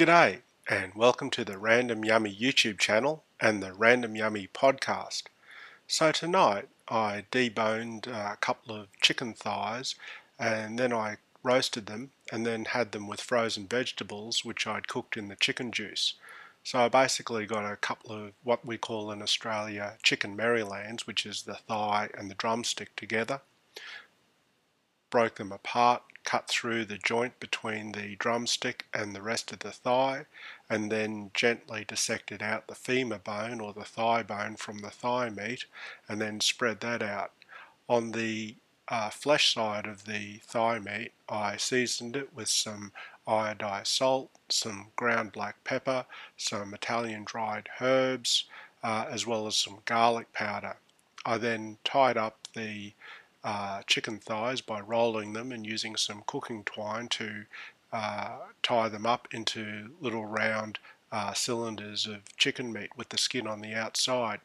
G'day, and welcome to the Random Yummy YouTube channel and the Random Yummy podcast. So tonight I deboned a couple of chicken thighs and then I roasted them and then had them with frozen vegetables which I'd cooked in the chicken juice. So I basically got a couple of what we call in Australia chicken Marylands, which is the thigh and the drumstick together. Broke them apart, cut through the joint between the drumstick and the rest of the thigh, and then gently dissected out the femur bone or the thigh bone from the thigh meat, and then spread that out. On the uh, flesh side of the thigh meat, I seasoned it with some iodized salt, some ground black pepper, some Italian dried herbs, uh, as well as some garlic powder. I then tied up the uh, chicken thighs by rolling them and using some cooking twine to uh, tie them up into little round uh, cylinders of chicken meat with the skin on the outside.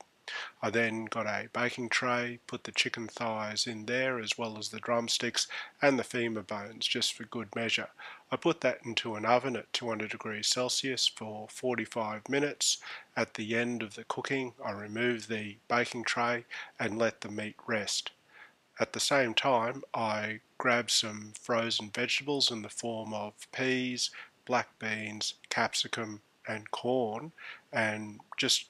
I then got a baking tray, put the chicken thighs in there as well as the drumsticks and the femur bones just for good measure. I put that into an oven at 200 degrees Celsius for 45 minutes. At the end of the cooking I remove the baking tray and let the meat rest. At the same time I grab some frozen vegetables in the form of peas, black beans, capsicum and corn and just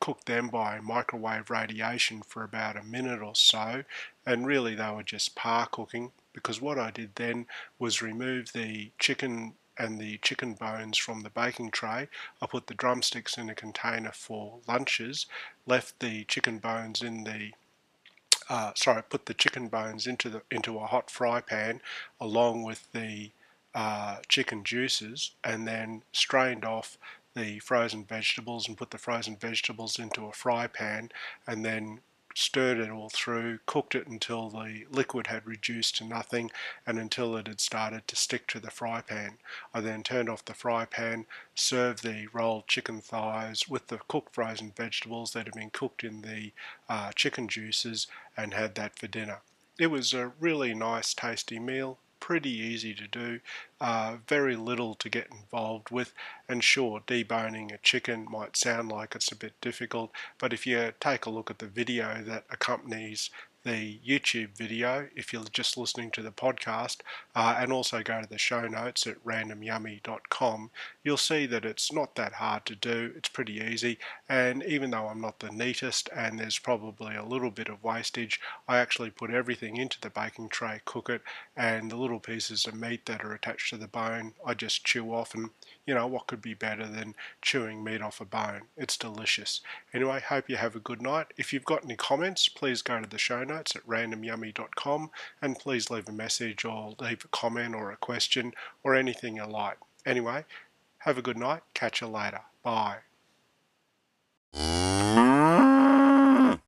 cooked them by microwave radiation for about a minute or so and really they were just par cooking because what I did then was remove the chicken and the chicken bones from the baking tray. I put the drumsticks in a container for lunches, left the chicken bones in the uh, sorry, put the chicken bones into the into a hot fry pan along with the uh, chicken juices, and then strained off the frozen vegetables and put the frozen vegetables into a fry pan and then stirred it all through, cooked it until the liquid had reduced to nothing and until it had started to stick to the fry pan. I then turned off the fry pan, served the rolled chicken thighs with the cooked frozen vegetables that had been cooked in the uh, chicken juices and had that for dinner. It was a really nice tasty meal pretty easy to do, uh, very little to get involved with. And sure, deboning a chicken might sound like it's a bit difficult, but if you take a look at the video that accompanies the YouTube video if you're just listening to the podcast, uh, and also go to the show notes at randomyummy.com, you'll see that it's not that hard to do. It's pretty easy, and even though I'm not the neatest and there's probably a little bit of wastage, I actually put everything into the baking tray, cook it, and the little pieces of meat that are attached to the bone, I just chew off and you know, what could be better than chewing meat off a bone? It's delicious. Anyway, hope you have a good night. If you've got any comments, please go to the show notes at randomyummy.com and please leave a message or leave a comment or a question or anything you like. Anyway, have a good night. Catch you later. Bye.